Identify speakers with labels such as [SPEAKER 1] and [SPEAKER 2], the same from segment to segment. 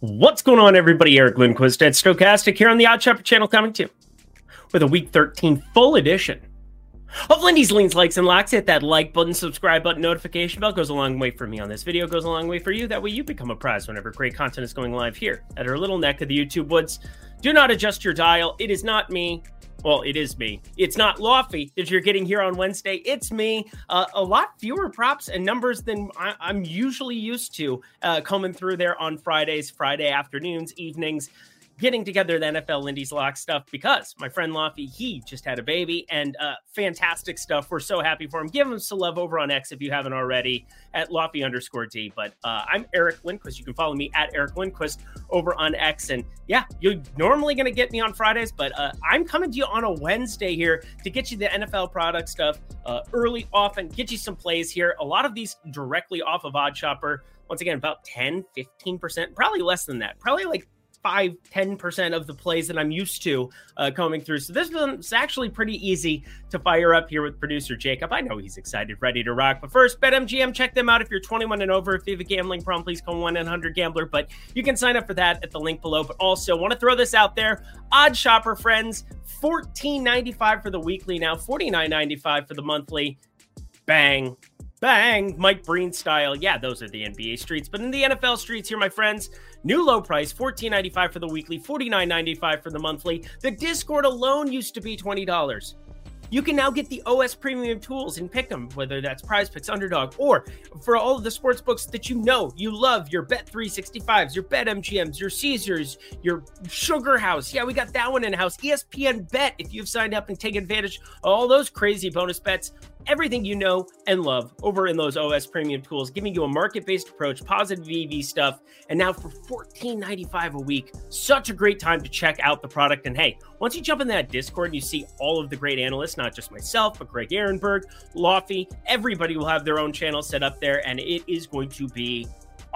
[SPEAKER 1] What's going on, everybody? Eric Lindquist at Stochastic here on the OddsShopper channel coming to you with a Week 13 full edition of Lindy's Leans, Likes, and Locks. Hit that like button, subscribe button, notification bell goes a long way for me on this video, goes a long way for you. That way you become a prize whenever great content is going live here at our little neck of the YouTube woods. Do not adjust your dial. It is not me. Well, it is me. It's not Lofty that you're getting here on Wednesday. It's me. Uh, a lot fewer props and numbers than I, am usually used to uh, coming through there on Fridays, Friday afternoons, evenings getting together the NFL Lindy's Lock stuff because my friend Lofty, he just had a baby and uh, fantastic stuff. We're so happy for him. Give him some love over on X if you haven't already at Lofty underscore D. But uh, I'm Eric Lindquist. You can follow me at Eric Lindquist over on X. And yeah, you're normally going to get me on Fridays, but uh, I'm coming to you on a Wednesday here to get you the NFL product stuff uh, early, often, get you some plays here. A lot of these directly off of OddsShopper once again about 10 15% probably less than that probably like five, 10% of the plays that I'm used to uh, coming through. So this one's actually pretty easy to fire up here with producer Jacob. I know he's excited, ready to rock. But first, BetMGM, check them out if you're 21 and over. If you have a gambling problem, please call 1 800 Gambler. But you can sign up for that at the link below. But also, want to throw this out there OddsShopper friends, $14.95 for the weekly now, $49.95 for the monthly. Bang bang, Mike Breen style. Yeah, those are the NBA streets. But in the NFL streets here, my friends, new low price, $14.95 for the weekly, $49.95 for the monthly. The Discord alone used to be $20. You can now get the OS premium tools and pick them, whether that's Prize Picks, Underdog, or for all of the sports books that you know you love, your Bet 365s, your Bet MGMs, your Caesars, your Sugar House. Yeah, we got that one in house. ESPN Bet, if you've signed up and taken advantage of all those crazy bonus bets, everything you know and love over in those OS premium tools, giving you a market based approach, positive EV stuff. And now for $14.95 a week, such a great time to check out the product. And hey, once you jump in that Discord and you see all of the great analysts, not just myself, but Greg Ehrenberg, Lofty, everybody will have their own channel set up there. And it is going to be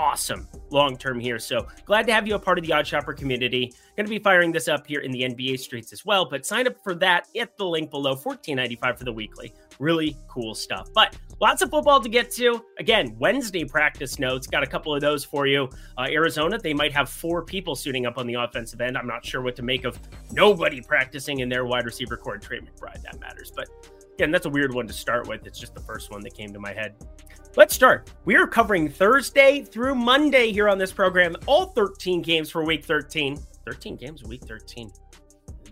[SPEAKER 1] awesome long term here. So glad to have you a part of the OddsShopper community. Going to be firing this up here in the NBA streets as well, but sign up for that at the link below. Fourteen ninety five for the weekly. Really cool stuff. But lots of football to get to. Again, Wednesday practice notes. Got a couple of those for you. Uh, Arizona, they might have four people suiting up on the offensive end. I'm not sure what to make of nobody practicing in their wide receiver core. Trey McBride, that matters. But again, that's a weird one to start with. It's just the first one that came to my head. Let's start. We are covering Thursday through Monday here on this program, all 13 games for week 13. 13 games week 13.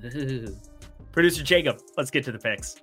[SPEAKER 1] Producer Jacob, let's get to the picks.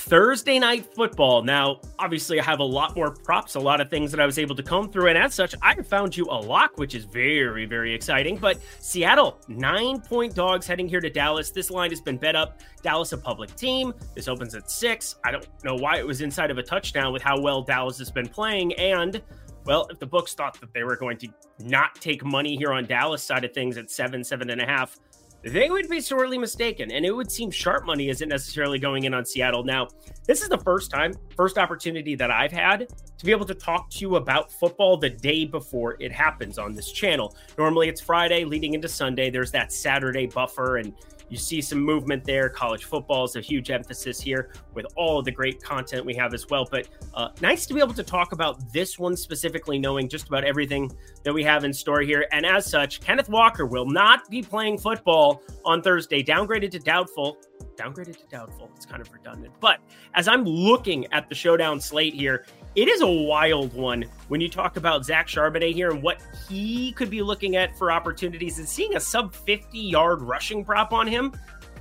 [SPEAKER 1] Thursday night football. Now, obviously, I have a lot more props, a lot of things that I was able to comb through. And as such, I found you a lock, which is very, very exciting. But Seattle, nine point dogs heading here to Dallas. This line has been bet up. Dallas, a public team. This opens at six. I don't know why it was inside of a touchdown with how well Dallas has been playing. And well, if the books thought that they were going to not take money here on Dallas side of things at seven, seven and a half, they would be sorely mistaken. And it would seem sharp money isn't necessarily going in on Seattle. Now, this is the first time, first opportunity that I've had to be able to talk to you about football the day before it happens on this channel. Normally it's Friday leading into Sunday. There's that Saturday buffer and you see some movement there. College football is a huge emphasis here with all the great content we have as well. But uh, nice to be able to talk about this one specifically, knowing just about everything that we have in store here. And as such, Kenneth Walker will not be playing football on Thursday, downgraded to doubtful. Downgraded to doubtful. It's kind of redundant. But as I'm looking at the showdown slate here, it is a wild one when you talk about Zach Charbonnet here and what he could be looking at for opportunities and seeing a sub 50 yard rushing prop on him,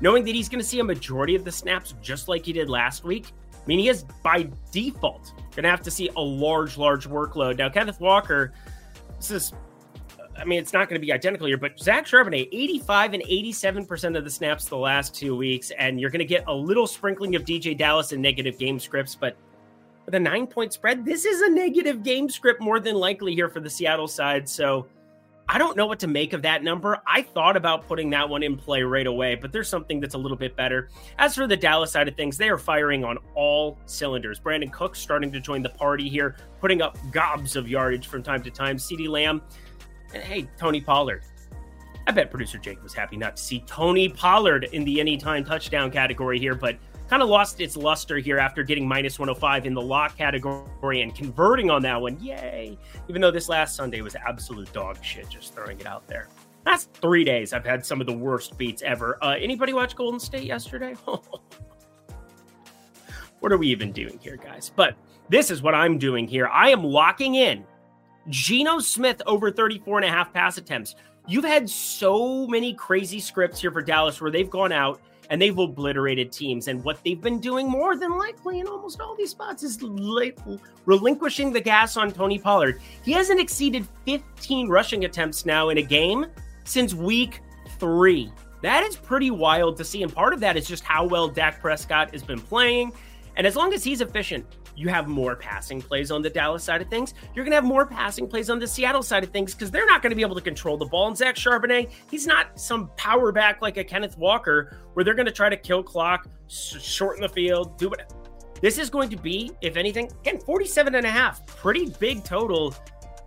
[SPEAKER 1] knowing that he's going to see a majority of the snaps just like he did last week. I mean, he is by default going to have to see a large, large workload. Now, Kenneth Walker, this is, I mean, it's not going to be identical here, but Zach Charbonnet, 85 and 87% of the snaps the last two weeks. And you're going to get a little sprinkling of DeeJay Dallas and negative game scripts, but with a nine point spread. This is a negative game script more than likely here for the Seattle side. So I don't know what to make of that number. I thought about putting that one in play right away, but there's something that's a little bit better. As for the Dallas side of things, they are firing on all cylinders. Brandin Cooks starting to join the party here, putting up gobs of yardage from time to time. CeeDee Lamb, and hey, Tony Pollard. I bet producer Jake was happy not to see Tony Pollard in the anytime touchdown category here, but kind of lost its luster here after getting minus 105 in the lock category and converting on that one. Yay! Even though this last Sunday was absolute dog shit, just throwing it out there. Last three days, I've had some of the worst beats ever. Uh, anybody watch Golden State yesterday? what are we even doing here, guys? But this is what I'm doing here. I am locking in Geno Smith over 34 and a half pass attempts. You've had so many crazy scripts here for Dallas where they've gone out and they've obliterated teams. And what they've been doing more than likely in almost all these spots is relinquishing the gas on Tony Pollard. He hasn't exceeded 15 rushing attempts now in a game since week three. That is pretty wild to see. And part of that is just how well Dak Prescott has been playing. And as long as he's efficient, you have more passing plays on the Dallas side of things. You're going to have more passing plays on the Seattle side of things because they're not going to be able to control the ball. And Zach Charbonnet, he's not some power back like a Kenneth Walker where they're going to try to kill clock, shorten the field, do what. This is going to be, if anything, again, 47 and a half, pretty big total.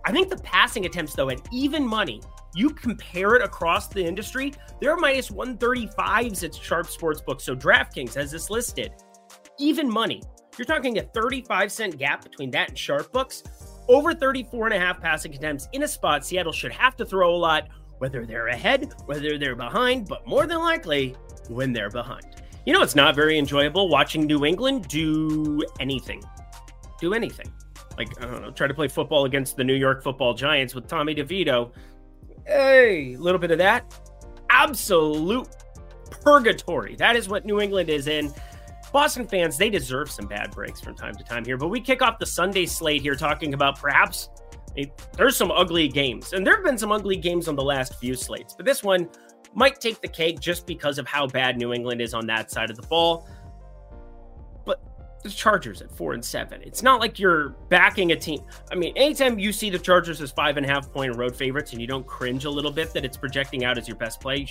[SPEAKER 1] I think the passing attempts, though, at even money, you compare it across the industry, there are minus 135s at Sharp Sportsbook. So DraftKings has this listed. Even money, you're talking a 35 cent gap between that and sharp books. Over 34 and a half passing attempts in a spot Seattle should have to throw a lot, whether they're ahead, whether they're behind, but more than likely when they're behind. You know, it's not very enjoyable watching New England do anything. Do anything. Like, I don't know, try to play football against the New York football giants with Tommy DeVito. Hey, a little bit of that. Absolute purgatory. That is what New England is in. Boston fans, they deserve some bad breaks from time to time here. But we kick off the Sunday slate here talking about perhaps there's some ugly games. And there have been some ugly games on the last few slates. But this one might take the cake just because of how bad New England is on that side of the ball. But the Chargers at four and seven. It's not like you're backing a team. I mean, anytime you see the Chargers as five and a half point road favorites and you don't cringe a little bit that it's projecting out as your best play,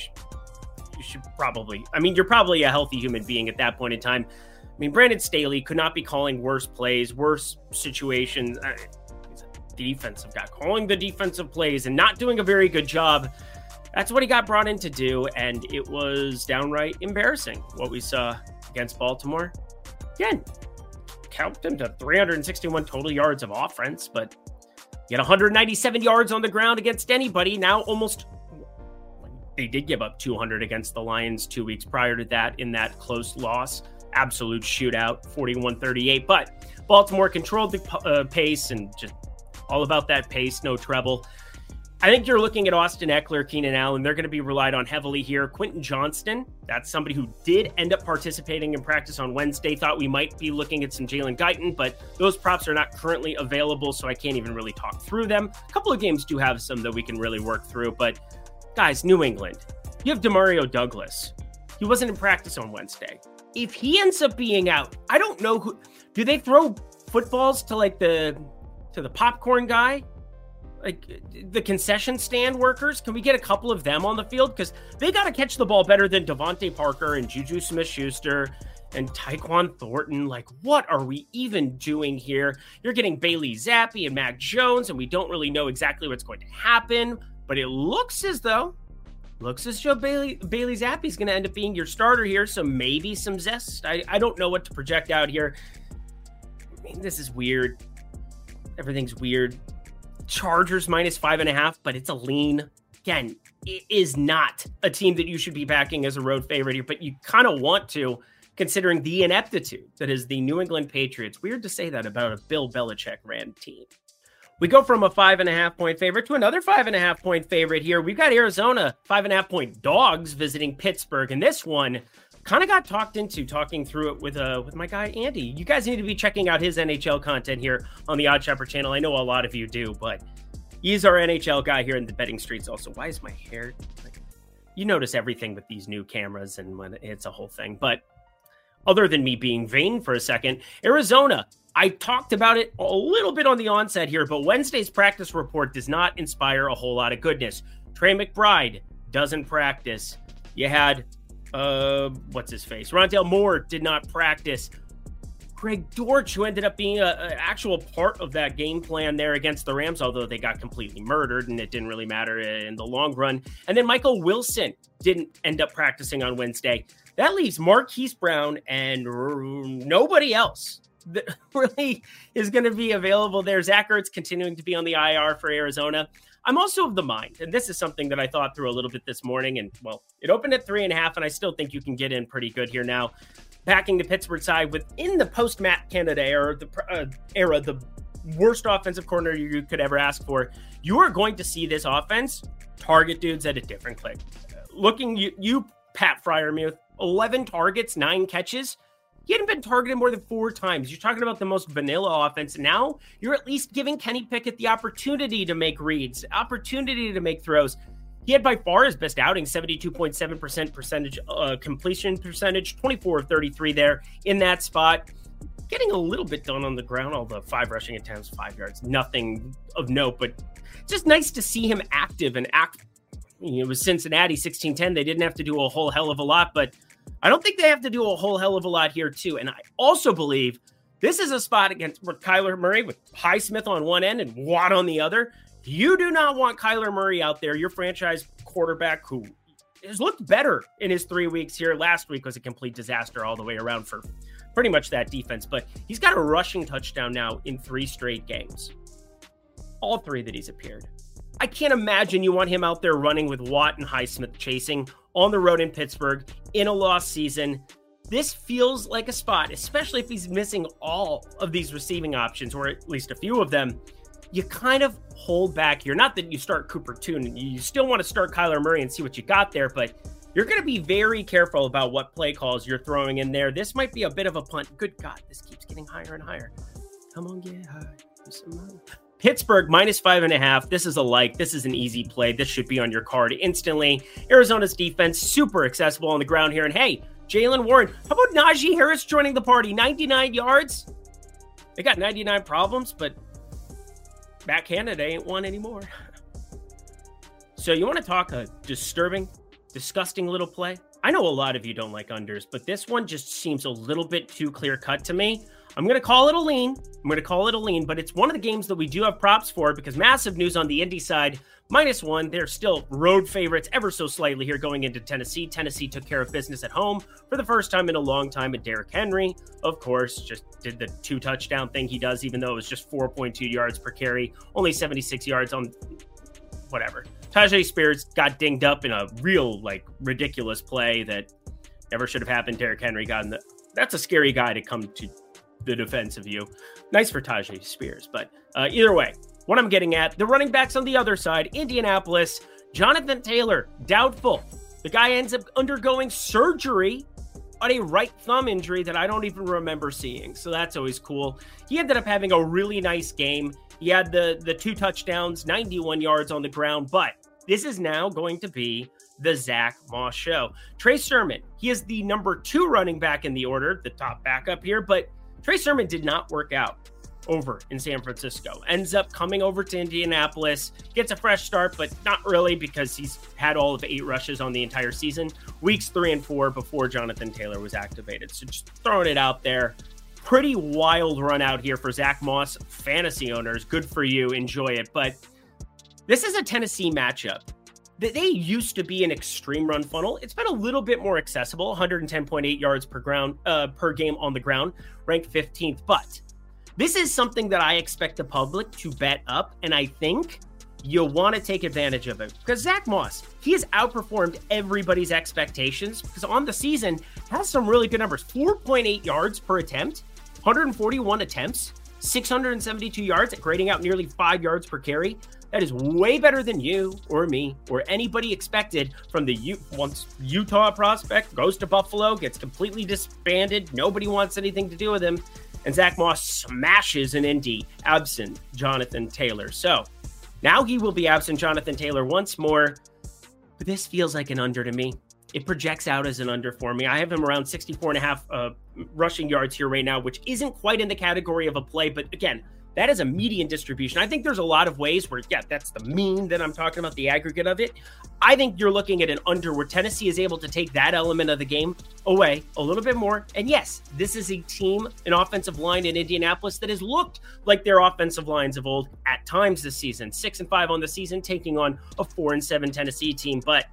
[SPEAKER 1] should probably. I mean, you're probably a healthy human being at that point in time. I mean, Brandon Staley could not be calling worse plays, worse situations. He's a defensive guy calling the defensive plays and not doing a very good job. That's what he got brought in to do, and it was downright embarrassing what we saw against Baltimore. Again, count them to 361 total yards of offense, but get 197 yards on the ground against anybody. Now almost they did give up 200 against the Lions two weeks prior to that in that close loss. Absolute shootout, 41 38. But Baltimore controlled the uh, pace and just all about that pace, no treble. I think you're looking at Austin Ekeler, Keenan Allen. They're going to be relied on heavily here. Quentin Johnston, that's somebody who did end up participating in practice on Wednesday. Thought we might be looking at some Jalen Guyton, but those props are not currently available, so I can't even really talk through them. A couple of games do have some that we can really work through, but Guys, New England, you have Demario Douglas. He wasn't in practice on Wednesday. If he ends up being out, I don't know who. Do they throw footballs to like the to the popcorn guy, like the concession stand workers? Can we get a couple of them on the field because they got to catch the ball better than DeVante Parker and Juju Smith-Schuster and Tyquan Thornton. Like, what are we even doing here? You're getting Bailey Zappe and Mac Jones, and we don't really know exactly what's going to happen. But it looks as though looks as though Bailey Bailey is going to end up being your starter here. So maybe some zest. I, I don't know what to project out here. I mean, this is weird. Everything's weird. Chargers minus five and a half, but it's a lean. Again, it is not a team that you should be backing as a road favorite here, but you kind of want to, considering the ineptitude that is the New England Patriots. Weird to say that about a Bill Belichick ran team. We go from a five and a half point favorite to another five and a half point favorite here. We've got Arizona five and a half point dogs visiting Pittsburgh, and this one kind of got talked into talking through it with uh with my guy Andy. You guys need to be checking out his NHL content here on the OddsShopper channel. I know a lot of you do, but he's our NHL guy here in the betting streets. Also, why is my hair? Like, you notice everything with these new cameras and when it's a whole thing, but other than me being vain for a second, Arizona. I talked about it a little bit on the onset here, but Wednesday's practice report does not inspire a whole lot of goodness. Trey McBride doesn't practice. You had, uh, what's his face? Rondale Moore did not practice. Greg Dortch, who ended up being an actual part of that game plan there against the Rams, although they got completely murdered and it didn't really matter in the long run. And then Michael Wilson didn't end up practicing on Wednesday. That leaves Marquise Brown and nobody else that really is going to be available there. Zach Ertz continuing to be on the IR for Arizona. I'm also of the mind, and this is something that I thought through a little bit this morning. And well, it opened at three and a half, and I still think you can get in pretty good here now backing the Pittsburgh side within the post Matt Canada era, the uh, era, the worst offensive corner you could ever ask for. You are going to see this offense target dudes at a different click. Looking you, you Pat Freiermuth, 11 targets, nine catches. He hadn't been targeted more than four times. You're talking about the most vanilla offense. Now you're at least giving Kenny Pickett the opportunity to make reads, opportunity to make throws. He had by far his best outing, 72.7% percentage uh, completion percentage, 24 of 33 there in that spot. Getting a little bit done on the ground, all the five rushing attempts, five yards, nothing of note, but just nice to see him active and act. It was Cincinnati 16-10. They didn't have to do a whole hell of a lot, but I don't think they have to do a whole hell of a lot here too. And I also believe this is a spot against Kyler Murray with Highsmith on one end and Watt on the other. You do not want Kyler Murray out there, your franchise quarterback who has looked better in his three weeks here. Last week was a complete disaster all the way around for pretty much that defense, but he's got a rushing touchdown now in three straight games. All three that he's appeared. I can't imagine you want him out there running with Watt and Highsmith chasing on the road in Pittsburgh in a lost season. This feels like a spot, especially if he's missing all of these receiving options, or at least a few of them you kind of hold back here. Not that you start Cooper Toon, you still want to start Kyler Murray and see what you got there, but you're going to be very careful about what play calls you're throwing in there. This might be a bit of a punt. Good God, this keeps getting higher and higher. Come on, get high. Pittsburgh minus five and a half. This is a like. This is an easy play. This should be on your card instantly. Arizona's defense super accessible on the ground here. And hey, Jaylen Warren. How about Najee Harris joining the party? 99 yards. They got 99 problems, but Canada ain't one anymore. so you want to talk a disturbing, disgusting little play? I know a lot of you don't like unders, but this one just seems a little bit too clear cut to me. I'm going to call it a lean. I'm going to call it a lean, but it's one of the games that we do have props for because massive news on the Indy side. Minus one. They're still road favorites ever so slightly here going into Tennessee. Tennessee took care of business at home for the first time in a long time. And Derrick Henry, of course, just did the two touchdown thing he does, even though it was just 4.2 yards per carry, only 76 yards on whatever. Tyjae Spears got dinged up in a real, like, ridiculous play that never should have happened. Derrick Henry got in the. That's a scary guy to come to the defense of you. Nice for Tyjae Spears, but uh, either way, what I'm getting at, the running backs on the other side, Indianapolis, Jonathan Taylor, doubtful. The guy ends up undergoing surgery on a right thumb injury that I don't even remember seeing. So that's always cool. He ended up having a really nice game. He had the the two touchdowns, 91 yards on the ground, but this is now going to be the Zach Moss show. Trey Sermon, he is the number two running back in the order, the top backup here, but Trey Sermon did not work out over in San Francisco. Ends up coming over to Indianapolis, gets a fresh start, but not really because he's had all of eight rushes on the entire season, weeks three and four before Jonathan Taylor was activated. So just throwing it out there. Pretty wild run out here for Zach Moss fantasy owners. Good for you. Enjoy it. But this is a Tennessee matchup. They used to be an extreme run funnel. It's been a little bit more accessible, 110.8 yards per ground uh, per game on the ground, ranked 15th. But this is something that I expect the public to bet up, and I think you'll want to take advantage of it because Zach Moss, he has outperformed everybody's expectations because on the season has some really good numbers 4.8 yards per attempt, 141 attempts, 672 yards, grading out nearly five yards per carry. That is way better than you or me or anybody expected from the U- once Utah prospect goes to Buffalo, gets completely disbanded. Nobody wants anything to do with him and Zach Moss smashes an Indy absent Jonathan Taylor. So now he will be absent Jonathan Taylor once more. But this feels like an under to me. it projects out as an under for me. I have him around 64 and a half uh, rushing yards here right now, which isn't quite in the category of a play, but again, that is a median distribution. I think there's a lot of ways where, yeah, that's the mean that I'm talking about, the aggregate of it. I think you're looking at an under where Tennessee is able to take that element of the game away a little bit more. And yes, this is a team, an offensive line in Indianapolis that has looked like their offensive lines of old at times this season. Six and five on the season, taking on a four and seven Tennessee team. But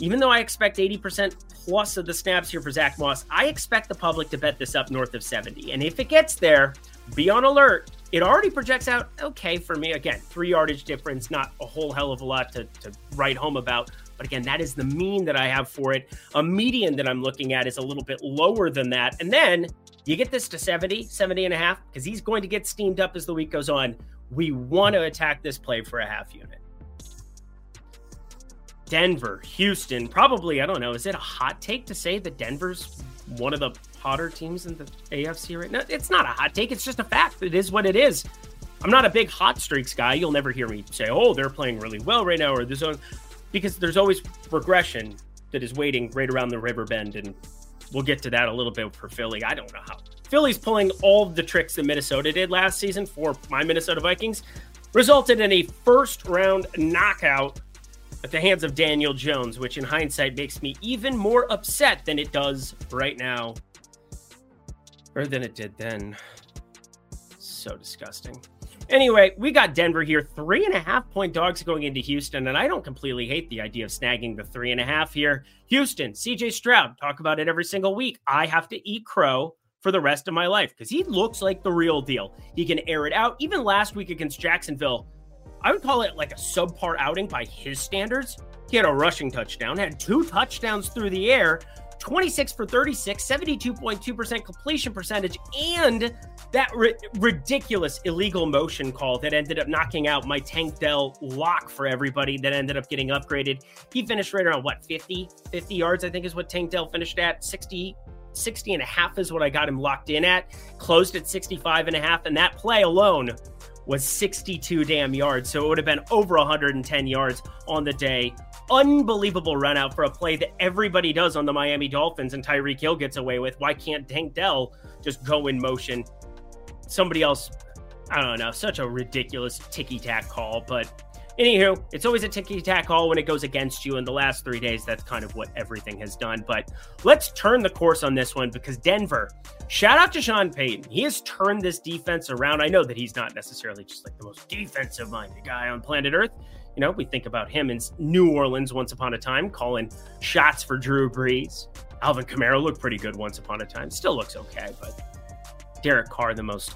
[SPEAKER 1] even though I expect 80% plus of the snaps here for Zach Moss, I expect the public to bet this up north of 70. And if it gets there, be on alert. It already projects out okay for me. Again, three yardage difference, not a whole hell of a lot to, to write home about. But again, that is the mean that I have for it. A median that I'm looking at is a little bit lower than that. And then you get this to 70, 70 and a half, because he's going to get steamed up as the week goes on. We want to attack this play for a half unit. Denver, Houston, probably, I don't know, is it a hot take to say that Denver's one of the hotter teams in the AFC right now. It's not a hot take. It's just a fact. It is what it is. I'm not a big hot streaks guy. You'll never hear me say, "Oh, they're playing really well right now," or "There's," because there's always regression that is waiting right around the river bend, and we'll get to that a little bit for Philly. I don't know how Philly's pulling all the tricks that Minnesota did last season for my Minnesota Vikings, resulted in a first round knockout at the hands of Daniel Jones, which in hindsight makes me even more upset than it does right now or than it did then. So disgusting. Anyway, we got Denver here, three and a half point dogs going into Houston, and I don't completely hate the idea of snagging the three and a half here. Houston, CJ Stroud, talk about it every single week. I have to eat crow for the rest of my life because he looks like the real deal. He can air it out. Even last week against Jacksonville, I would call it like a subpar outing by his standards. He had a rushing touchdown, had two touchdowns through the air, 26 for 36, 72.2% completion percentage, and that ri- ridiculous illegal motion call that ended up knocking out my Tank Dell lock for everybody that ended up getting upgraded. He finished right around what 50, 50 yards, I think is what Tank Dell finished at. 60, 60 and a half is what I got him locked in at. Closed at 65 and a half, and that play alone was 62 damn yards. So it would have been over 110 yards on the day unbelievable run out for a play that everybody does on the Miami Dolphins and Tyreek Hill gets away with. Why can't Tank Dell just go in motion? Somebody else, I don't know, such a ridiculous ticky tack call. But anywho, it's always a ticky tack call when it goes against you. In the last three days, that's kind of what everything has done. But let's turn the course on this one because Denver, shout out to Sean Payton. He has turned this defense around. I know that he's not necessarily just like the most defensive minded guy on planet Earth. You know, we think about him in New Orleans once upon a time, calling shots for Drew Brees. Alvin Kamara looked pretty good once upon a time. Still looks okay, but Derek Carr, the most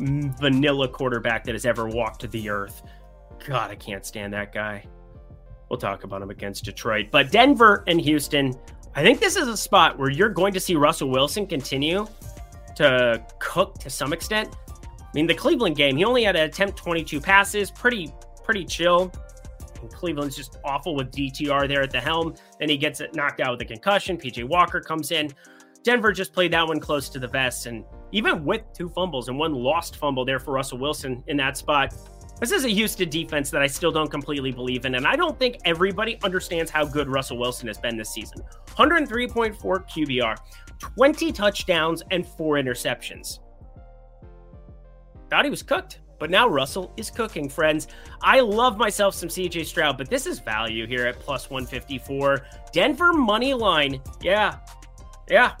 [SPEAKER 1] vanilla quarterback that has ever walked the earth. God, I can't stand that guy. We'll talk about him against Detroit. But Denver and Houston, I think this is a spot where you're going to see Russell Wilson continue to cook to some extent. I mean, the Cleveland game, he only had to attempt 22 passes, pretty pretty chill. And Cleveland's just awful with DTR there at the helm. Then he gets it knocked out with a concussion. PJ Walker comes in. Denver just played that one close to the vest. And even with two fumbles and one lost fumble there for Russell Wilson in that spot, this is a Houston defense that I still don't completely believe in. And I don't think everybody understands how good Russell Wilson has been this season 103.4 QBR, 20 touchdowns, and four interceptions. Thought he was cooked. But now Russell is cooking, friends. I love myself some CJ Stroud, but this is value here at plus 154. Denver money line. Yeah. Yeah.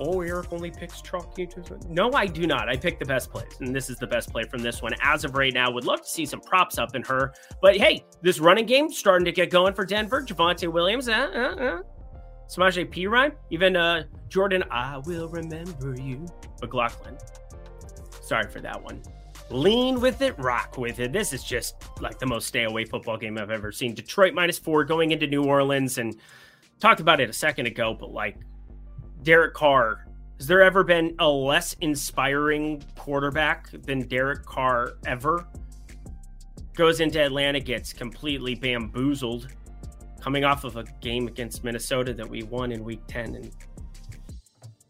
[SPEAKER 1] Oh, Eric only picks chalky. No, I do not. I pick the best plays, and this is the best play from this one as of right now. Would love to see some props up in her, but hey, this running game starting to get going for Denver. Javonte Williams, uh, uh, uh. Samaje Perine, even uh, Jordan. I will remember you. McLaughlin. Sorry for that one lean with it, rock with it. This is just like the most stay away football game I've ever seen. Detroit minus four going into New Orleans, and talked about it a second ago, but like Derek Carr, has there ever been a less inspiring quarterback than Derek Carr ever? Goes into Atlanta, gets completely bamboozled, coming off of a game against Minnesota that we won in week 10 and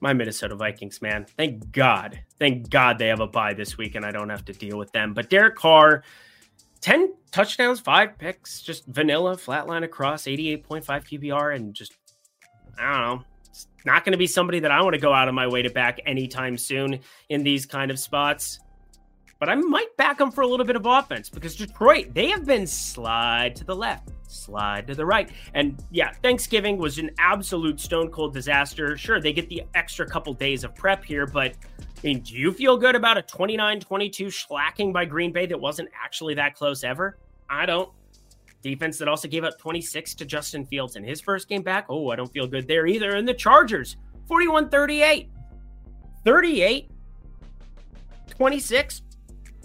[SPEAKER 1] my Minnesota Vikings, man. Thank God. Thank God they have a bye this week and I don't have to deal with them. But Derek Carr, 10 touchdowns, five picks, just vanilla, flatline across, 88.5 QBR, and just, I don't know. Not going to be somebody that I want to go out of my way to back anytime soon in these kind of spots. But I might back them for a little bit of offense because Detroit, they have been slide to the left, slide to the right. And yeah, Thanksgiving was an absolute stone cold disaster. Sure, they get the extra couple days of prep here, but I mean, do you feel good about a 29 22 schlacking by Green Bay that wasn't actually that close ever? I don't. Defense that also gave up 26 to Justin Fields in his first game back. Oh, I don't feel good there either. And the Chargers, 41 38. 38, 26,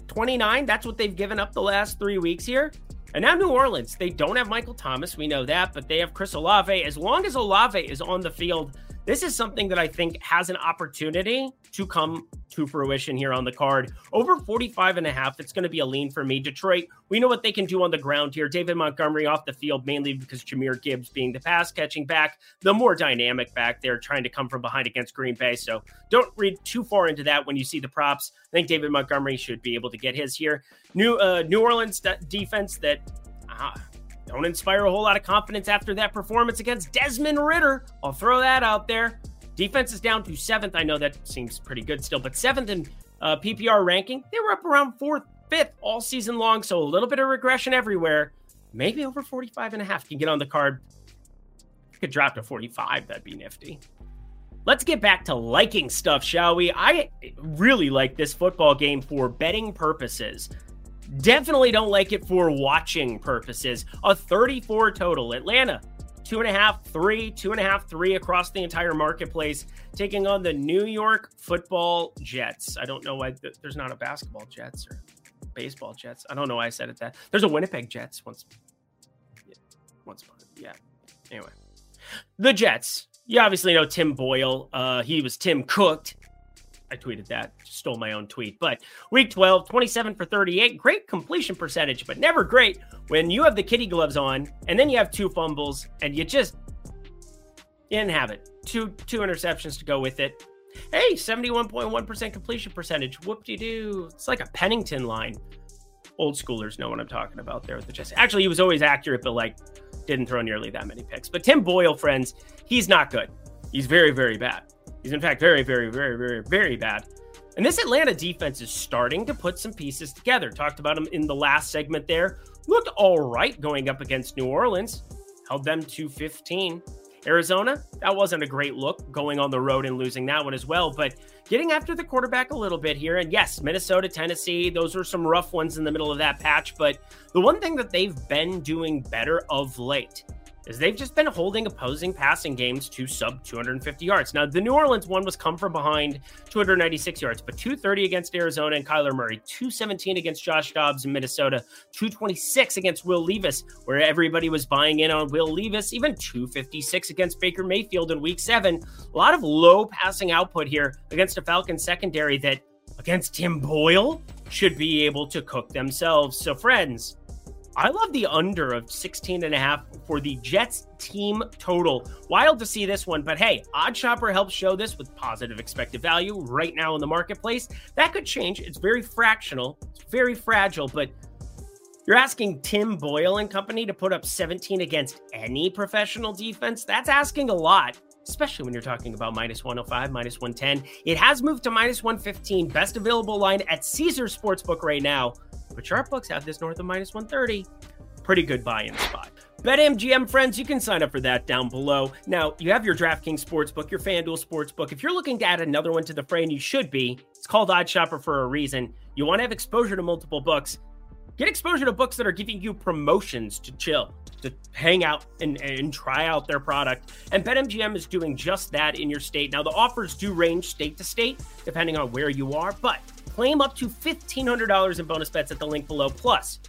[SPEAKER 1] 29. That's what they've given up the last three weeks here. And now New Orleans, they don't have Michael Thomas. We know that, but they have Chris Olave. As long as Olave is on the field, this is something that I think has an opportunity to come to fruition here on the card. Over 45 and a half, it's going to be a lean for me. Detroit, we know what they can do on the ground here. David Montgomery off the field, mainly because Jahmyr Gibbs being the pass catching back, the more dynamic back there, trying to come from behind against Green Bay. So don't read too far into that when you see the props. I think David Montgomery should be able to get his here. New uh, New Orleans defense that. Uh, don't inspire a whole lot of confidence after that performance against Desmond Ridder. I'll throw that out there. Defense is down to seventh. I know that seems pretty good still, but seventh in uh, PPR ranking. They were up around fourth, fifth all season long, so a little bit of regression everywhere. Maybe over 45 and a half can get on the card. Could drop to 45. That'd be nifty. Let's get back to liking stuff, shall we? I really like this football game for betting purposes. Definitely don't like it for watching purposes. A 34 total. Atlanta, two and a half, three, two and a half, three across the entire marketplace, taking on the New York football Jets. I don't know why th- there's not a basketball Jets or baseball Jets. I don't know why I said it that. There's a Winnipeg Jets once. Yeah, once upon. Yeah. Anyway, the Jets. You obviously know Tim Boyle. Uh, he was Tim Cooked I tweeted that, stole my own tweet. But week 12, 27 for 38, great completion percentage, but never great when you have the kitty gloves on and then you have two fumbles and you just you didn't have it. Two two interceptions to go with it. Hey, 71.1% completion percentage. Whoop de doo. It's like a Pennington line. Old schoolers know what I'm talking about there with the Jets. Actually, he was always accurate, but like didn't throw nearly that many picks. But Tim Boyle, friends, he's not good. He's very, very bad. He's in fact very, very, very, very, very bad. And this Atlanta defense is starting to put some pieces together. Talked about him in the last segment there. Looked all right going up against New Orleans. Held them to 15. Arizona, that wasn't a great look going on the road and losing that one as well. But getting after the quarterback a little bit here. And yes, Minnesota, Tennessee, those were some rough ones in the middle of that patch. But the one thing that they've been doing better of late is they've just been holding opposing passing games to sub 250 yards. Now, the New Orleans one was come from behind 296 yards, but 230 against Arizona and Kyler Murray, 217 against Josh Dobbs in Minnesota, 226 against Will Levis, where everybody was buying in on Will Levis, even 256 against Baker Mayfield in week seven. A lot of low passing output here against a Falcons secondary that against Tim Boyle should be able to cook themselves. So, friends, I love the under of 16 and a half for the Jets team total. Wild to see this one, but hey, OddsShopper helps show this with positive expected value right now in the marketplace. That could change. It's very fractional, it's very fragile, but you're asking Tim Boyle and company to put up 17 against any professional defense? That's asking a lot, especially when you're talking about minus 105, minus 110. It has moved to minus 115, best available line at Caesar Sportsbook right now. But Sharpbooks have this north of minus 130. Pretty good buy in spot. BetMGM friends, you can sign up for that down below. Now, you have your DraftKings Sportsbook, your FanDuel Sportsbook. If you're looking to add another one to the fray, and you should be, it's called OddsShopper for a reason. You want to have exposure to multiple books. Get exposure to books that are giving you promotions to chill, to hang out and, and try out their product. And BetMGM is doing just that in your state. Now, the offers do range state to state, depending on where you are, but claim up to $1,500 in bonus bets at the link below. Plus,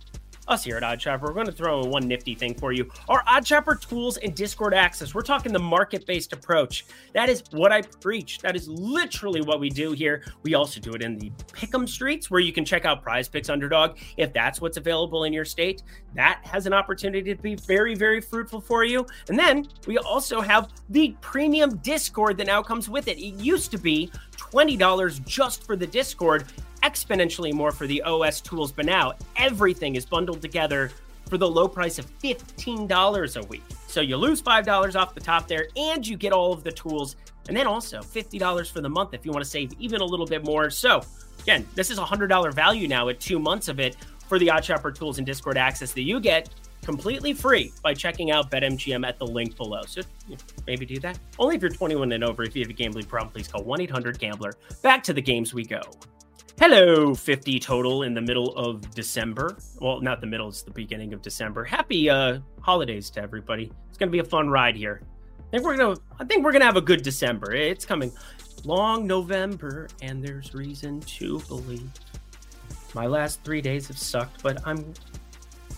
[SPEAKER 1] us here at OddsShopper, we're going to throw in one nifty thing for you. Our OddsShopper tools and Discord access. We're talking the market-based approach. That is what I preach. That is literally what we do here. We also do it in the Pick'em streets where you can check out Prize Picks Underdog if that's what's available in your state. That has an opportunity to be very, very fruitful for you. And then we also have the premium Discord that now comes with it. It used to be $20 just for the Discord exponentially more for the OS tools, but now everything is bundled together for the low price of $15 a week. So you lose $5 off the top there and you get all of the tools. And then also $50 for the month if you want to save even a little bit more. So again, this is a $100 value now at two months of it for the OddsShopper tools and Discord access that you get completely free by checking out BetMGM at the link below. So maybe do that. Only if you're 21 and over. If you have a gambling problem, please call 1 800 Gambler. Back to the games we go. Hello, 50 total in the middle of December. Well, not the middle, it's the beginning of December. Happy uh holidays to everybody. It's gonna be a fun ride here. I think we're gonna I think we're gonna have a good December. It's coming. Long November, and there's reason to believe. My last three days have sucked, but I'm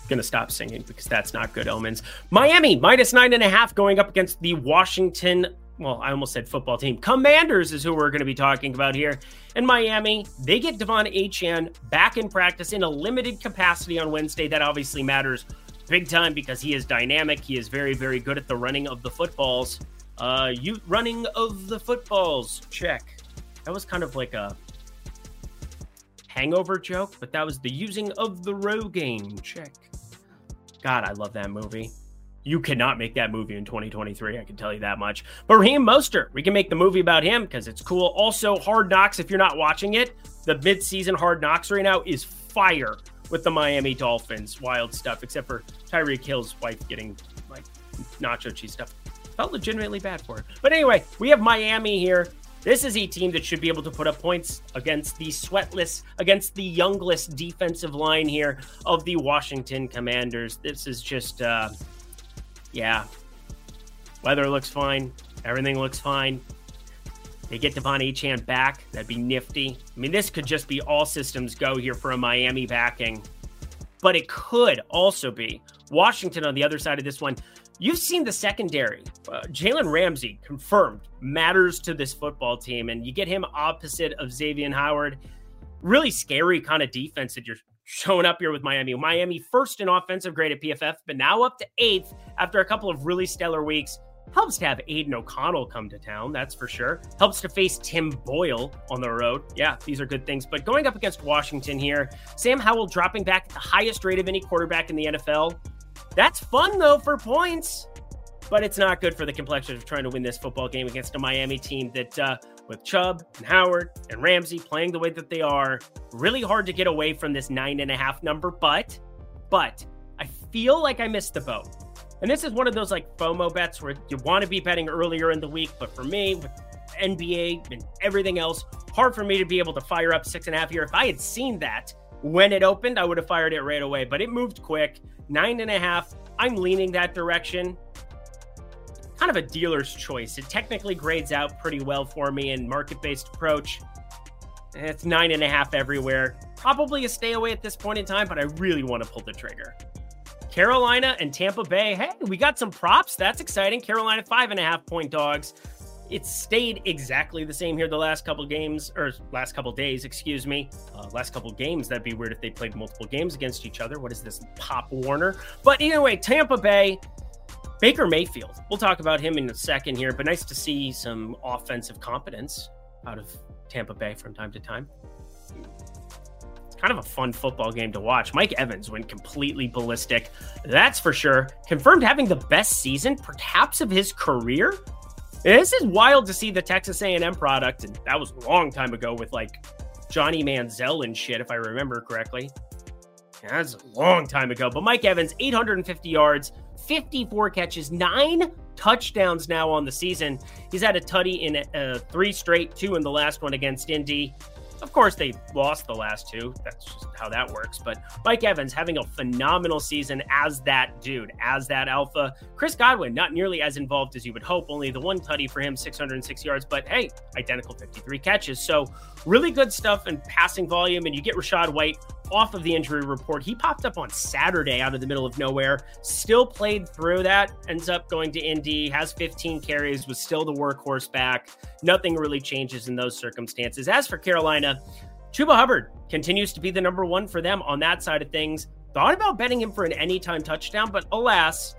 [SPEAKER 1] gonna stop singing because that's not good omens. Miami minus nine and a half going up against the Washington. Well, I almost said football team. Commanders is who we're going to be talking about here. In Miami, they get De'Von Achane back in practice in a limited capacity on Wednesday. That obviously matters big time because he is dynamic. He is very, very good at the running of the footballs. Uh, you running of the footballs. Check. That was kind of like a hangover joke, but that was the using of the Rogaine. Check. God, I love that movie. You cannot make that movie in 2023. I can tell you that much. But Raheem Mostert, we can make the movie about him because it's cool. Also, Hard Knocks, if you're not watching it, the mid-season Hard Knocks right now is fire with the Miami Dolphins. Wild stuff, except for Tyreek Hill's wife getting like nacho cheese stuff. Felt legitimately bad for her. But anyway, we have Miami here. This is a team that should be able to put up points against the sweatless, against the youngless defensive line here of the Washington Commanders. This is just, uh, yeah. Weather looks fine. Everything looks fine. They get De'Von Achane back. That'd be nifty. I mean, this could just be all systems go here for a Miami backing. But it could also be Washington on the other side of this one You've seen the secondary. Uh, Jalen Ramsey confirmed matters to this football team, and you get him opposite of Xavier Howard. Really scary kind of defense that you're showing up here with Miami. Miami first in offensive grade at PFF, but now up to eighth after a couple of really stellar weeks. Helps to have Aidan O'Connell come to town, that's for sure. Helps to face Tim Boyle on the road. Yeah, these are good things. But going up against Washington here, Sam Howell dropping back at the highest rate of any quarterback in the NFL. That's fun though for points, but it's not good for the complexion of trying to win this football game against a Miami team that, uh, with Chubb and Howard and Ramsey playing the way that they are, really hard to get away from this nine and a half number. But, but I feel like I missed the boat. And this is one of those like FOMO bets where you want to be betting earlier in the week, but for me, with NBA and everything else, hard for me to be able to fire up six and a half here. If I had seen that when it opened, I would have fired it right away, but it moved quick. Nine and a half. I'm leaning that direction. Kind of a dealer's choice. It technically grades out pretty well for me in market based approach. It's nine and a half everywhere. Probably a stay away at this point in time, but I really want to pull the trigger. Carolina and Tampa Bay. Hey, we got some props. That's exciting. Carolina five and a half point dogs it's stayed exactly the same here the last couple games or last couple days excuse me. Uh, last couple games that'd be weird if they played multiple games against each other. What is this pop warner? But anyway tampa bay baker mayfield. We'll talk about him in a second here but nice to see some offensive competence out of tampa bay from time to time. It's kind of a fun football game to watch. Mike evans went completely ballistic. That's for sure. Confirmed having the best season perhaps of his career this is wild to see the Texas A&M product, and that was a long time ago with like Johnny Manziel and shit, if I remember correctly. That's a long time ago. But Mike Evans, 850 yards, 54 catches, nine touchdowns now on the season. He's had a tutty in uh, three straight, two in the last one against Indy. Of course, they lost the last two. That's just how that works. But Mike Evans having a phenomenal season as that dude, as that alpha. Chris Godwin, not nearly as involved as you would hope. Only the one tutty for him, 606 yards. But hey, identical 53 catches. So really good stuff and passing volume. And you get Rachaad White off of the injury report. He popped up on Saturday out of the middle of nowhere, still played through that, ends up going to Indy, has 15 carries, was still the workhorse back. Nothing really changes in those circumstances. As for Carolina, Chuba Hubbard continues to be the number one for them on that side of things. Thought about betting him for an anytime touchdown, but alas,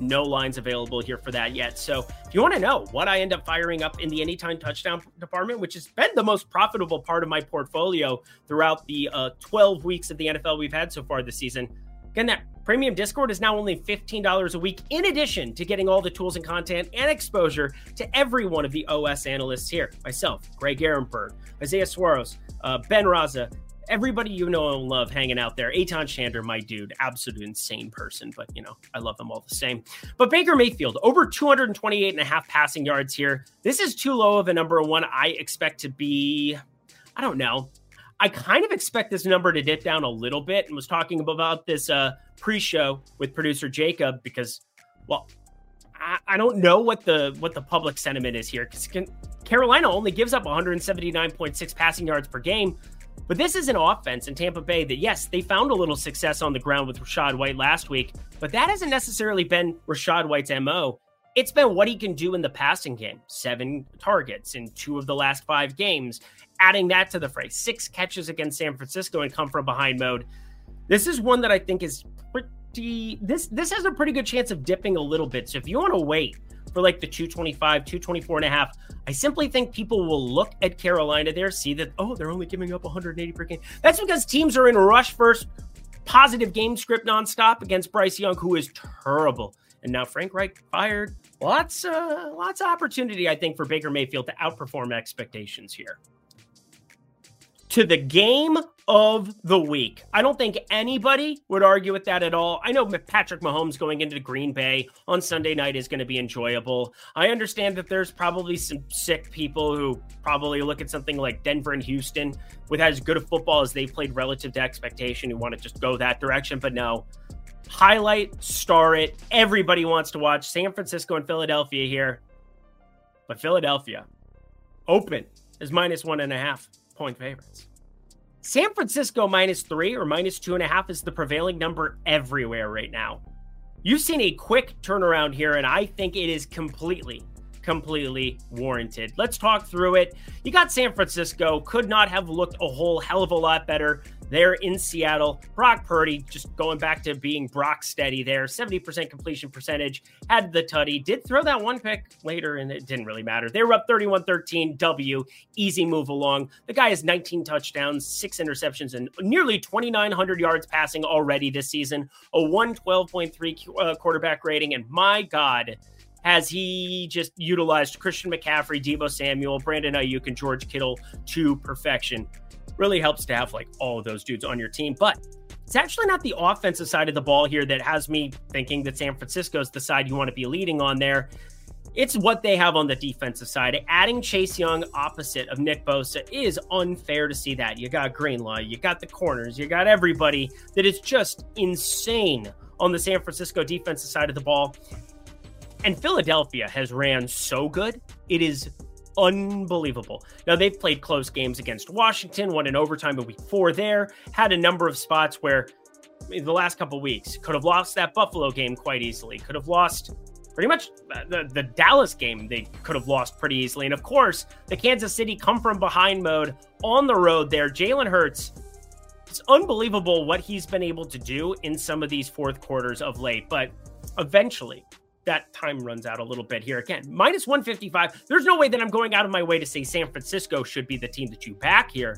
[SPEAKER 1] no lines available here for that yet. So if you want to know what I end up firing up in the anytime touchdown department, which has been the most profitable part of my portfolio throughout the uh, 12 weeks of the NFL we've had so far this season, again, that premium Discord is now only $15 a week, in addition to getting all the tools and content and exposure to every one of the OS analysts here myself, Greg Ehrenberg, Isaiah Suarez, uh, Ben Raza, everybody you know and love hanging out there. Aton Shander, my dude, absolute insane person, but you know, I love them all the same. But Baker Mayfield, over 228 and a half passing yards here. This is too low of a number one. I expect to be, I don't know. I kind of expect this number to dip down a little bit and was talking about this uh, pre-show with producer Jacob because, well, I, I don't know what the what the public sentiment is here because Carolina only gives up 179.6 passing yards per game. But this is an offense in Tampa Bay that, yes, they found a little success on the ground with Rachaad White last week, but that hasn't necessarily been Rachaad White's MO. It's been what he can do in the passing game seven targets in two of the last five games. Adding that to the fray, six catches against San Francisco and come from behind mode. This is one that I think is pretty. This this has a pretty good chance of dipping a little bit. So if you want to wait for like the 225, 224 and a half. I simply think people will look at Carolina there, see that, oh, they're only giving up 180 per game. That's because teams are in rush first, positive game script nonstop against Bryce Young, who is terrible. And now Frank Reich fired. Lots, uh, lots of opportunity, I think, for Baker Mayfield to outperform expectations here to the game of the week. I don't think anybody would argue with that at all. I know Patrick Mahomes going into Green Bay on Sunday night is going to be enjoyable. I understand that there's probably some sick people who probably look at something like Denver and Houston with as good a football as they've played relative to expectation who want to just go that direction. But no, highlight, star it. Everybody wants to watch San Francisco and Philadelphia here. But Philadelphia, open is minus one and a half point favorites. San Francisco minus three or minus two and a half is the prevailing number everywhere right now. You've seen a quick turnaround here, and I think it is completely, completely warranted. Let's talk through it. You got San Francisco, could not have looked a whole hell of a lot better there in Seattle. Brock Purdy just going back to being Brock steady there, 70% completion percentage, had the tutty, did throw that one pick later, and it didn't really matter. They were up 31 13, W, easy move along. The guy has 19 touchdowns, six interceptions, and nearly 2,900 yards passing already this season, a 112.3 uh, quarterback rating, and my God has he just utilized Christian McCaffrey, Deebo Samuel, Brandon Aiyuk, and George Kittle to perfection really helps to have like all of those dudes on your team. But it's actually not the offensive side of the ball here that has me thinking that San Francisco is the side you want to be leading on there. It's what they have on the defensive side. Adding Chase Young opposite of Nick Bosa is unfair to see that. You got Greenlaw, you got the corners, you got everybody that is just insane on the San Francisco defensive side of the ball. And Philadelphia has ran so good. It is unbelievable. Now they've played close games against Washington, won in overtime in week four there, had a number of spots where in the last couple weeks could have lost that Buffalo game quite easily, could have lost pretty much uh, the, the Dallas game they could have lost pretty easily. And of course, the Kansas City come from behind mode on the road there. Jalen Hurts, it's unbelievable what he's been able to do in some of these fourth quarters of late, but eventually that time runs out a little bit here. Again, minus 155. There's no way that I'm going out of my way to say San Francisco should be the team that you back here,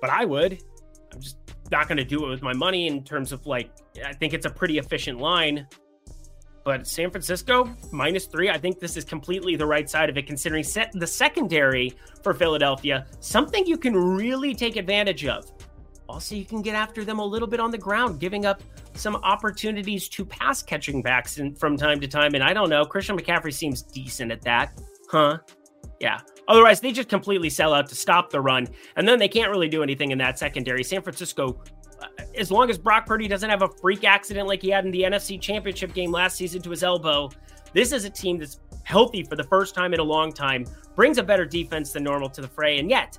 [SPEAKER 1] but I would. I'm just not going to do it with my money in terms of like, I think it's a pretty efficient line. But San Francisco minus three, I think this is completely the right side of it, considering the secondary for Philadelphia, something you can really take advantage of. Also, you can get after them a little bit on the ground, giving up some opportunities to pass catching backs in, from time to time. And I don't know, Christian McCaffrey seems decent at that. Huh? Yeah. Otherwise, they just completely sell out to stop the run. And then they can't really do anything in that secondary. San Francisco, uh, as long as Brock Purdy doesn't have a freak accident like he had in the NFC Championship game last season to his elbow, this is a team that's healthy for the first time in a long time, brings a better defense than normal to the fray. And yet,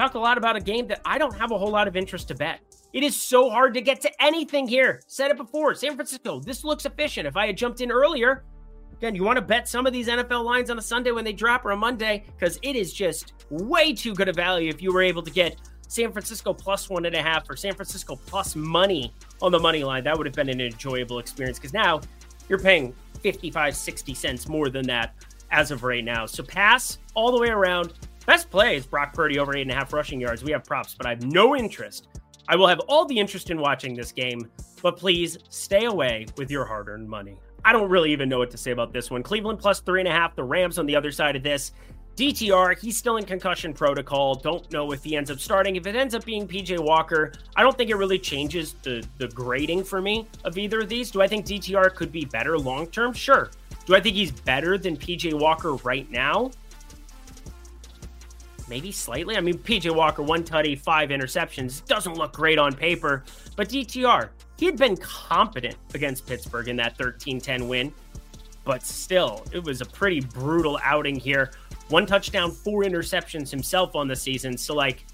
[SPEAKER 1] talk a lot about a game that I don't have a whole lot of interest to bet. It is so hard to get to anything here. Said it before. San Francisco, this looks efficient. If I had jumped in earlier, again, you want to bet some of these NFL lines on a Sunday when they drop or a Monday because it is just way too good a value if you were able to get San Francisco plus one and a half or San Francisco plus money on the money line, that would have been an enjoyable experience because now you're paying 55, 60 cents more than that as of right now. So pass all the way around. Best play is Brock Purdy over eight and a half rushing yards. We have props, but I have no interest. I will have all the interest in watching this game, but please stay away with your hard earned money. I don't really even know what to say about this one. Cleveland plus three and a half, the Rams on the other side of this. DTR, he's still in concussion protocol. Don't know if he ends up starting. If it ends up being PJ Walker, I don't think it really changes the, the grading for me of either of these. Do I think DTR could be better long term? Sure. Do I think he's better than PJ Walker right now? Maybe slightly. I mean, PJ Walker, one tutty, five interceptions. Doesn't look great on paper. But DTR, he had been competent against Pittsburgh in that 13 10 win. But still, it was a pretty brutal outing here. One touchdown, four interceptions himself on the season. So, like,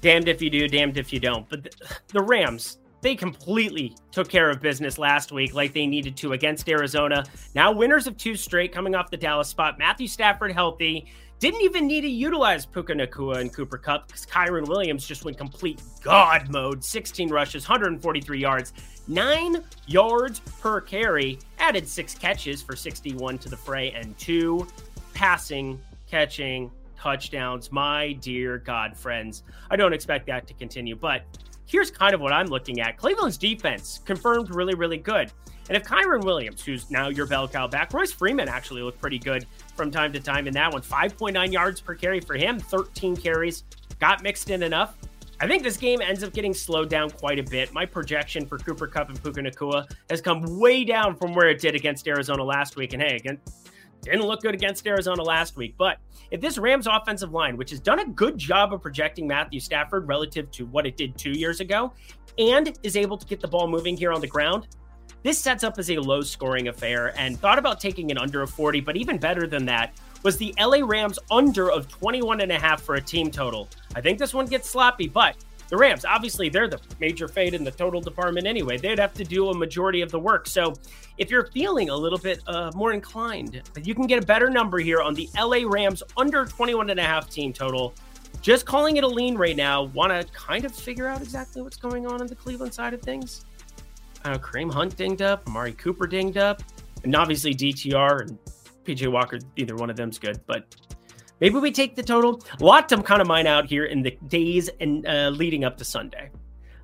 [SPEAKER 1] damned if you do, damned if you don't. But the, the Rams, they completely took care of business last week like they needed to against Arizona. Now, winners of two straight coming off the Dallas spot. Matthew Stafford healthy. Didn't even need to utilize Puka Nacua and Cooper Kupp because Kyren Williams just went complete God mode. 16 rushes, 143 yards, nine yards per carry, added six catches for 61 to the fray, and two passing, catching touchdowns. My dear God, friends. I don't expect that to continue, but here's kind of what I'm looking at. Cleveland's defense confirmed really, really good. And if Kyren Williams, who's now your bell cow back, Royce Freeman actually looked pretty good from time to time in that one. 5.9 yards per carry for him, 13 carries, got mixed in enough. I think this game ends up getting slowed down quite a bit. My projection for Cooper Kupp and Puka Nacua has come way down from where it did against Arizona last week. And hey, again, didn't look good against Arizona last week. But if this Rams offensive line, which has done a good job of projecting Matthew Stafford relative to what it did two years ago, and is able to get the ball moving here on the ground, this sets up as a low scoring affair and thought about taking an under of 40, but even better than that was the LA Rams under of 21 and a half for a team total. I think this one gets sloppy, but the Rams, obviously, they're the major fade in the total department anyway. They'd have to do a majority of the work. So if you're feeling a little bit uh, more inclined, you can get a better number here on the LA Rams under 21 and a half team total. Just calling it a lean right now. Want to kind of figure out exactly what's going on on the Cleveland side of things? Uh, Kareem Hunt dinged up, Amari Cooper dinged up, and obviously DTR and PJ Walker. Either one of them's good, but maybe we take the total. A lot to kind of mine out here in the days and uh, leading up to Sunday.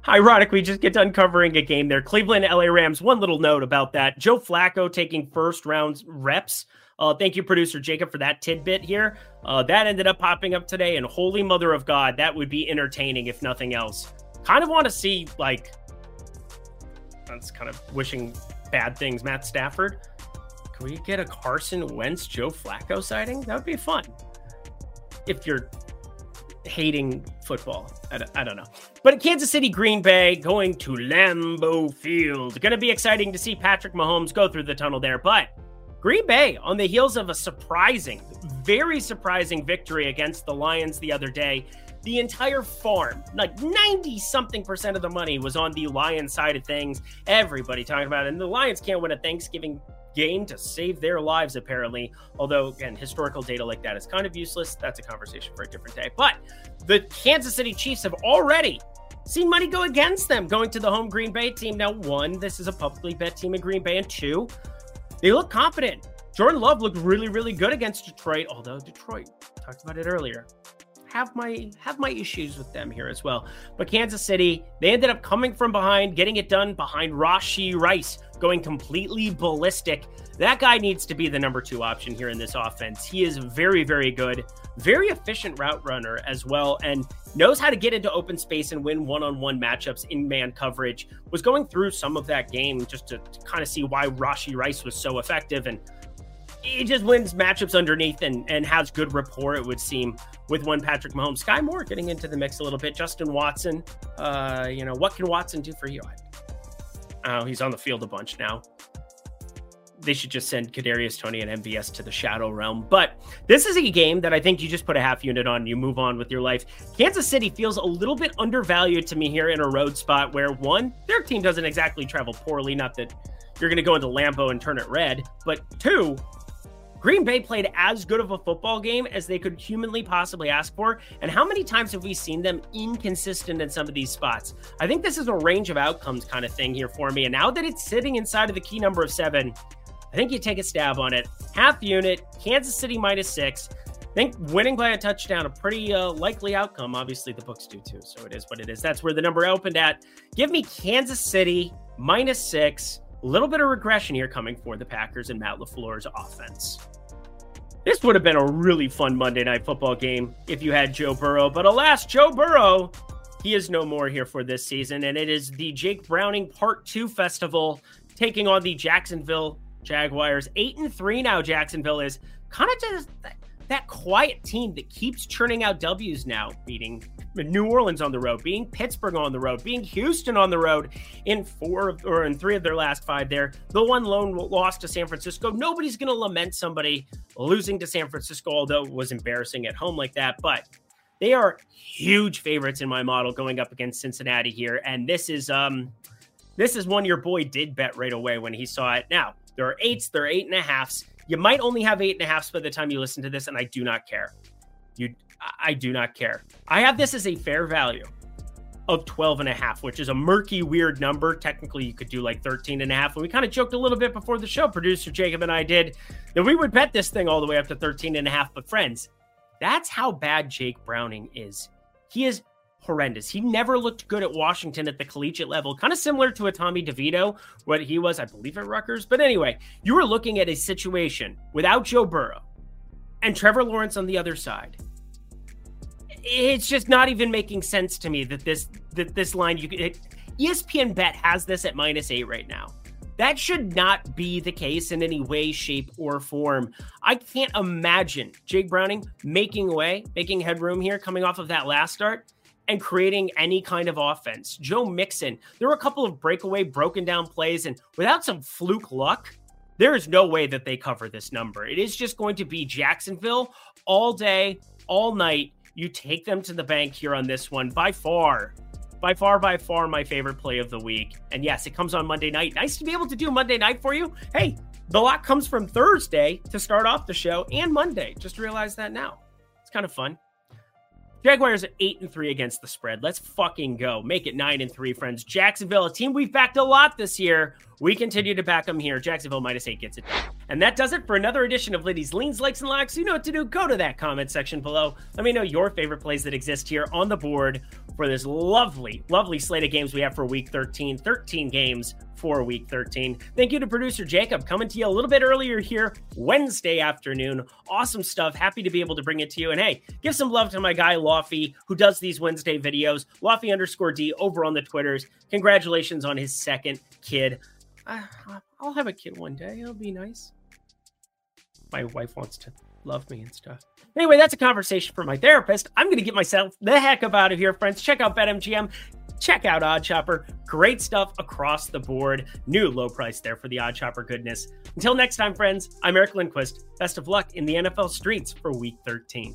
[SPEAKER 1] Ironic, we just get done covering a game there. Cleveland, LA Rams. One little note about that: Joe Flacco taking first round reps. Uh, thank you, producer Jacob, for that tidbit here. Uh, that ended up popping up today, and holy mother of God, that would be entertaining if nothing else. Kind of want to see like that's kind of wishing bad things. Matt Stafford. Can we get a Carson Wentz, Joe Flacco sighting? That would be fun. If you're hating football, I don't, I don't know. But Kansas City, Green Bay going to Lambeau Field. Going to be exciting to see Patrick Mahomes go through the tunnel there. But Green Bay, on the heels of a surprising, very surprising victory against the Lions the other day, the entire farm, like 90 something percent of the money was on the Lions side of things. Everybody talking about it. And the Lions can't win a Thanksgiving game to save their lives, apparently. Although, again, historical data like that is kind of useless. That's a conversation for a different day. But the Kansas City Chiefs have already seen money go against them going to the home Green Bay team. Now, one, this is a publicly bet team in Green Bay, and two, they look confident. Jordan Love looked really, really good against Detroit, although Detroit talked about it earlier have my have my issues with them here as well. But Kansas City, they ended up coming from behind, getting it done behind Rashee Rice, going completely ballistic. That guy needs to be the number two option here in this offense. He is very, very good, very efficient route runner as well, and knows how to get into open space and win one-on-one matchups in man coverage. Was going through some of that game just to, to kind of see why Rashee Rice was so effective and he just wins matchups underneath and, and has good rapport, it would seem, with one Patrick Mahomes. Skyy Moore getting into the mix a little bit. Justin Watson, uh, you know, what can Watson do for you? Oh, he's on the field a bunch now. They should just send Kadarius Toney and MVS to the shadow realm. But this is a game that I think you just put a half unit on, you move on with your life. Kansas City feels a little bit undervalued to me here in a road spot where one, their team doesn't exactly travel poorly. Not that you're going to go into Lambeau and turn it red, but two, Green Bay played as good of a football game as they could humanly possibly ask for. And how many times have we seen them inconsistent in some of these spots? I think this is a range of outcomes kind of thing here for me. And now that it's sitting inside of the key number of seven, I think you take a stab on it. Half unit, Kansas City minus six. I think winning by a touchdown, a pretty uh, likely outcome. Obviously, the books do too. So it is what it is. That's where the number opened at. Give me Kansas City minus six. A little bit of regression here coming for the Packers and Matt LaFleur's offense. This would have been a really fun Monday Night Football game if you had Joe Burrow, but alas, Joe Burrow, he is no more here for this season, and it is the Jake Browning Part 2 Festival taking on the Jacksonville Jaguars. 8 and 3 now, Jacksonville is kind of just that quiet team that keeps churning out W's now, beating New Orleans on the road, being Pittsburgh on the road, being Houston on the road in four or in three of their last five there. The one lone loss to San Francisco. Nobody's going to lament somebody losing to San Francisco, although it was embarrassing at home like that. But they are huge favorites in my model going up against Cincinnati here. And this is um this is one your boy did bet right away when he saw it. Now, there are eights, there are eight and a halfs. You might only have eight and a halfs by the time you listen to this, and I do not care. You I do not care. I have this as a fair value of 12 and a half, which is a murky, weird number. Technically, you could do like 13 and a half. And we kind of joked a little bit before the show, producer Jacob and I did, that we would bet this thing all the way up to 13 and a half. But friends, that's how bad Jake Browning is. He is horrendous. He never looked good at Washington at the collegiate level, kind of similar to a Tommy DeVito, what he was, I believe, at Rutgers. But anyway, you were looking at a situation without Joe Burrow and Trevor Lawrence on the other side it's just not even making sense to me that this that this line you could ESPN bet has this at minus eight right now. That should not be the case in any way, shape, or form. I can't imagine Jake Browning making way, making headroom here, coming off of that last start and creating any kind of offense. Joe Mixon, there were a couple of breakaway, broken down plays, and without some fluke luck, there is no way that they cover this number. It is just going to be Jacksonville all day, all night, you take them to the bank here on this one. By far, by far, by far, my favorite play of the week. And yes, it comes on Monday night. Nice to be able to do Monday night for you. Hey, the lot comes from Thursday to start off the show and Monday. Just realize that now. It's kind of fun. Jaguars at eight and three against the spread. Let's fucking go. Make it nine and three, friends. Jacksonville, a team we've backed a lot this year. We continue to back them here. Jacksonville minus eight gets it. And that does it for another edition of Lindy's Leans, Likes, and Locks. You know what to do. Go to that comment section below. Let me know your favorite plays that exist here on the board for this lovely, lovely slate of games we have for week 13. 13 games for week 13. Thank you to producer Jacob coming to you a little bit earlier here Wednesday afternoon. Awesome stuff. Happy to be able to bring it to you. And hey, give some love to my guy Lofty who does these Wednesday videos. Lofty underscore D over on the Twitters. Congratulations on his second kid. Uh, I'll have a kid one day. It'll be nice. My wife wants to love me and stuff. Anyway, that's a conversation for my therapist. I'm going to get myself the heck up out of here, friends. Check out BetMGM. Check out OddsShopper. Great stuff across the board. New low price there for the OddsShopper goodness. Until next time, friends, I'm Eric Lindquist. Best of luck in the NFL streets for week 13.